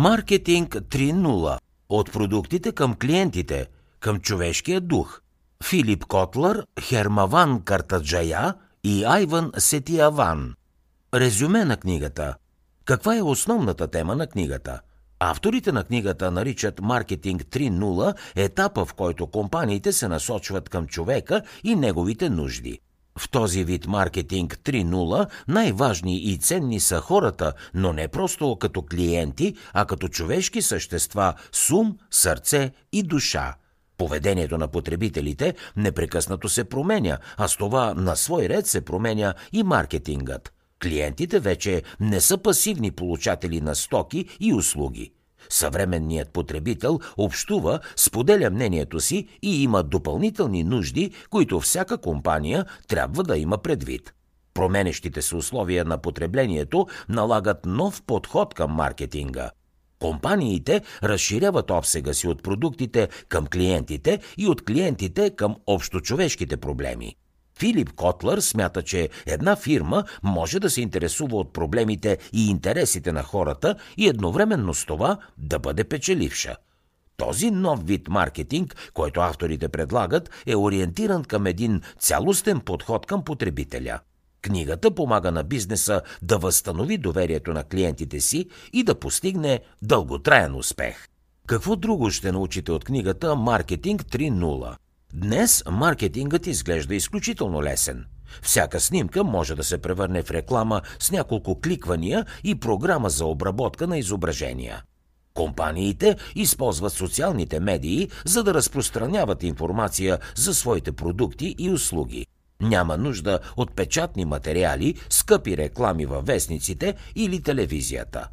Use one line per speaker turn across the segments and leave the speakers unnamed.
Маркетинг 3.0 от продуктите към клиентите, към човешкия дух. Филип Котлър, Хермаван Картаджая и Айван Сетиаван. Резюме на книгата. Каква е основната тема на книгата? Авторите на книгата наричат Маркетинг 3.0 етапа, в който компаниите се насочват към човека и неговите нужди. В този вид маркетинг 3.0 най-важни и ценни са хората, но не просто като клиенти, а като човешки същества с ум, сърце и душа. Поведението на потребителите непрекъснато се променя, а с това на свой ред се променя и маркетингът. Клиентите вече не са пасивни получатели на стоки и услуги. Съвременният потребител общува, споделя мнението си и има допълнителни нужди, които всяка компания трябва да има предвид. Променещите се условия на потреблението налагат нов подход към маркетинга. Компаниите разширяват обсега си от продуктите към клиентите и от клиентите към общочовешките проблеми. Филип Котлър смята, че една фирма може да се интересува от проблемите и интересите на хората и едновременно с това да бъде печеливша. Този нов вид маркетинг, който авторите предлагат, е ориентиран към един цялостен подход към потребителя. Книгата помага на бизнеса да възстанови доверието на клиентите си и да постигне дълготраен успех. Какво друго ще научите от книгата Маркетинг 3.0? Днес маркетингът изглежда изключително лесен. Всяка снимка може да се превърне в реклама с няколко кликвания и програма за обработка на изображения. Компаниите използват социалните медии, за да разпространяват информация за своите продукти и услуги. Няма нужда от печатни материали, скъпи реклами във вестниците или телевизията.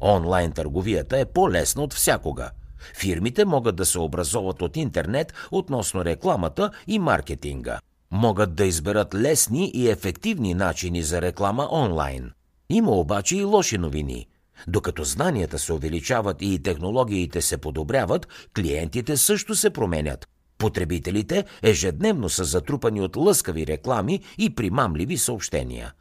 Онлайн търговията е по-лесна от всякога – Фирмите могат да се образоват от интернет относно рекламата и маркетинга. Могат да изберат лесни и ефективни начини за реклама онлайн. Има обаче и лоши новини. Докато знанията се увеличават и технологиите се подобряват, клиентите също се променят. Потребителите ежедневно са затрупани от лъскави реклами и примамливи съобщения.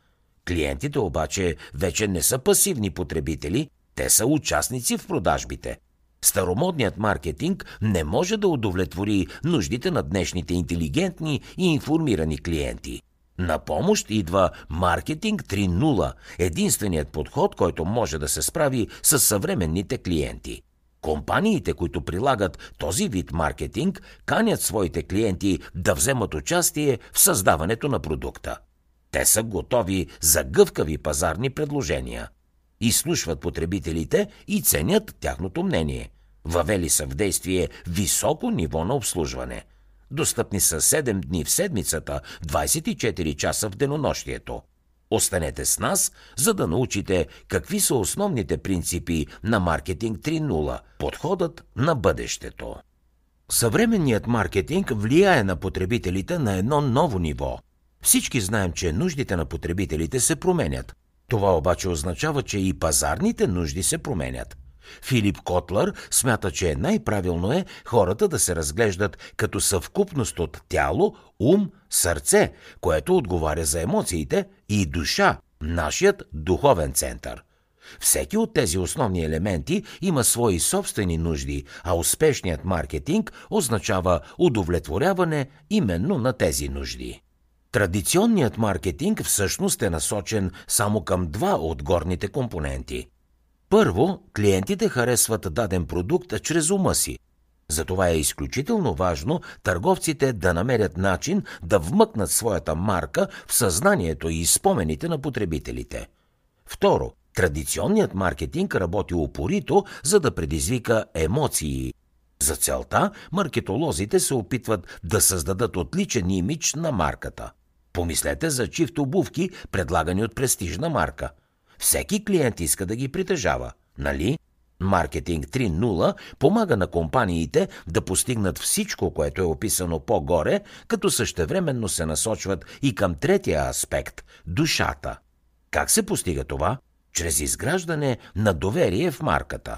Клиентите обаче вече не са пасивни потребители, те са участници в продажбите. Старомодният маркетинг не може да удовлетвори нуждите на днешните интелигентни и информирани клиенти. На помощ идва Маркетинг 3.0, единственият подход, който може да се справи с съвременните клиенти. Компаниите, които прилагат този вид маркетинг, канят своите клиенти да вземат участие в създаването на продукта. Те са готови за гъвкави пазарни предложения. Изслушват потребителите и ценят тяхното мнение. Въвели са в действие високо ниво на обслужване. Достъпни са 7 дни в седмицата, 24 часа в денонощието. Останете с нас, за да научите какви са основните принципи на маркетинг 3.0, подходът на бъдещето. Съвременният маркетинг влияе на потребителите на едно ново ниво. Всички знаем, че нуждите на потребителите се променят. Това обаче означава, че и пазарните нужди се променят. Филип Котлър смята, че най-правилно е хората да се разглеждат като съвкупност от тяло, ум, сърце, което отговаря за емоциите, и душа, нашият духовен център. Всеки от тези основни елементи има свои собствени нужди, а успешният маркетинг означава удовлетворяване именно на тези нужди. Традиционният маркетинг всъщност е насочен само към два от горните компоненти. Първо, клиентите харесват даден продукт чрез ума си. Затова е изключително важно търговците да намерят начин да вмъкнат своята марка в съзнанието и спомените на потребителите. Второ, традиционният маркетинг работи упорито, за да предизвика емоции. За целта маркетолозите се опитват да създадат отличен имидж на марката. Помислете за чифт обувки, предлагани от престижна марка. Всеки клиент иска да ги притежава, нали? Маркетинг 3.0 помага на компаниите да постигнат всичко, което е описано по-горе, като същевременно се насочват и към третия аспект – душата. Как се постига това? Чрез изграждане на доверие в марката.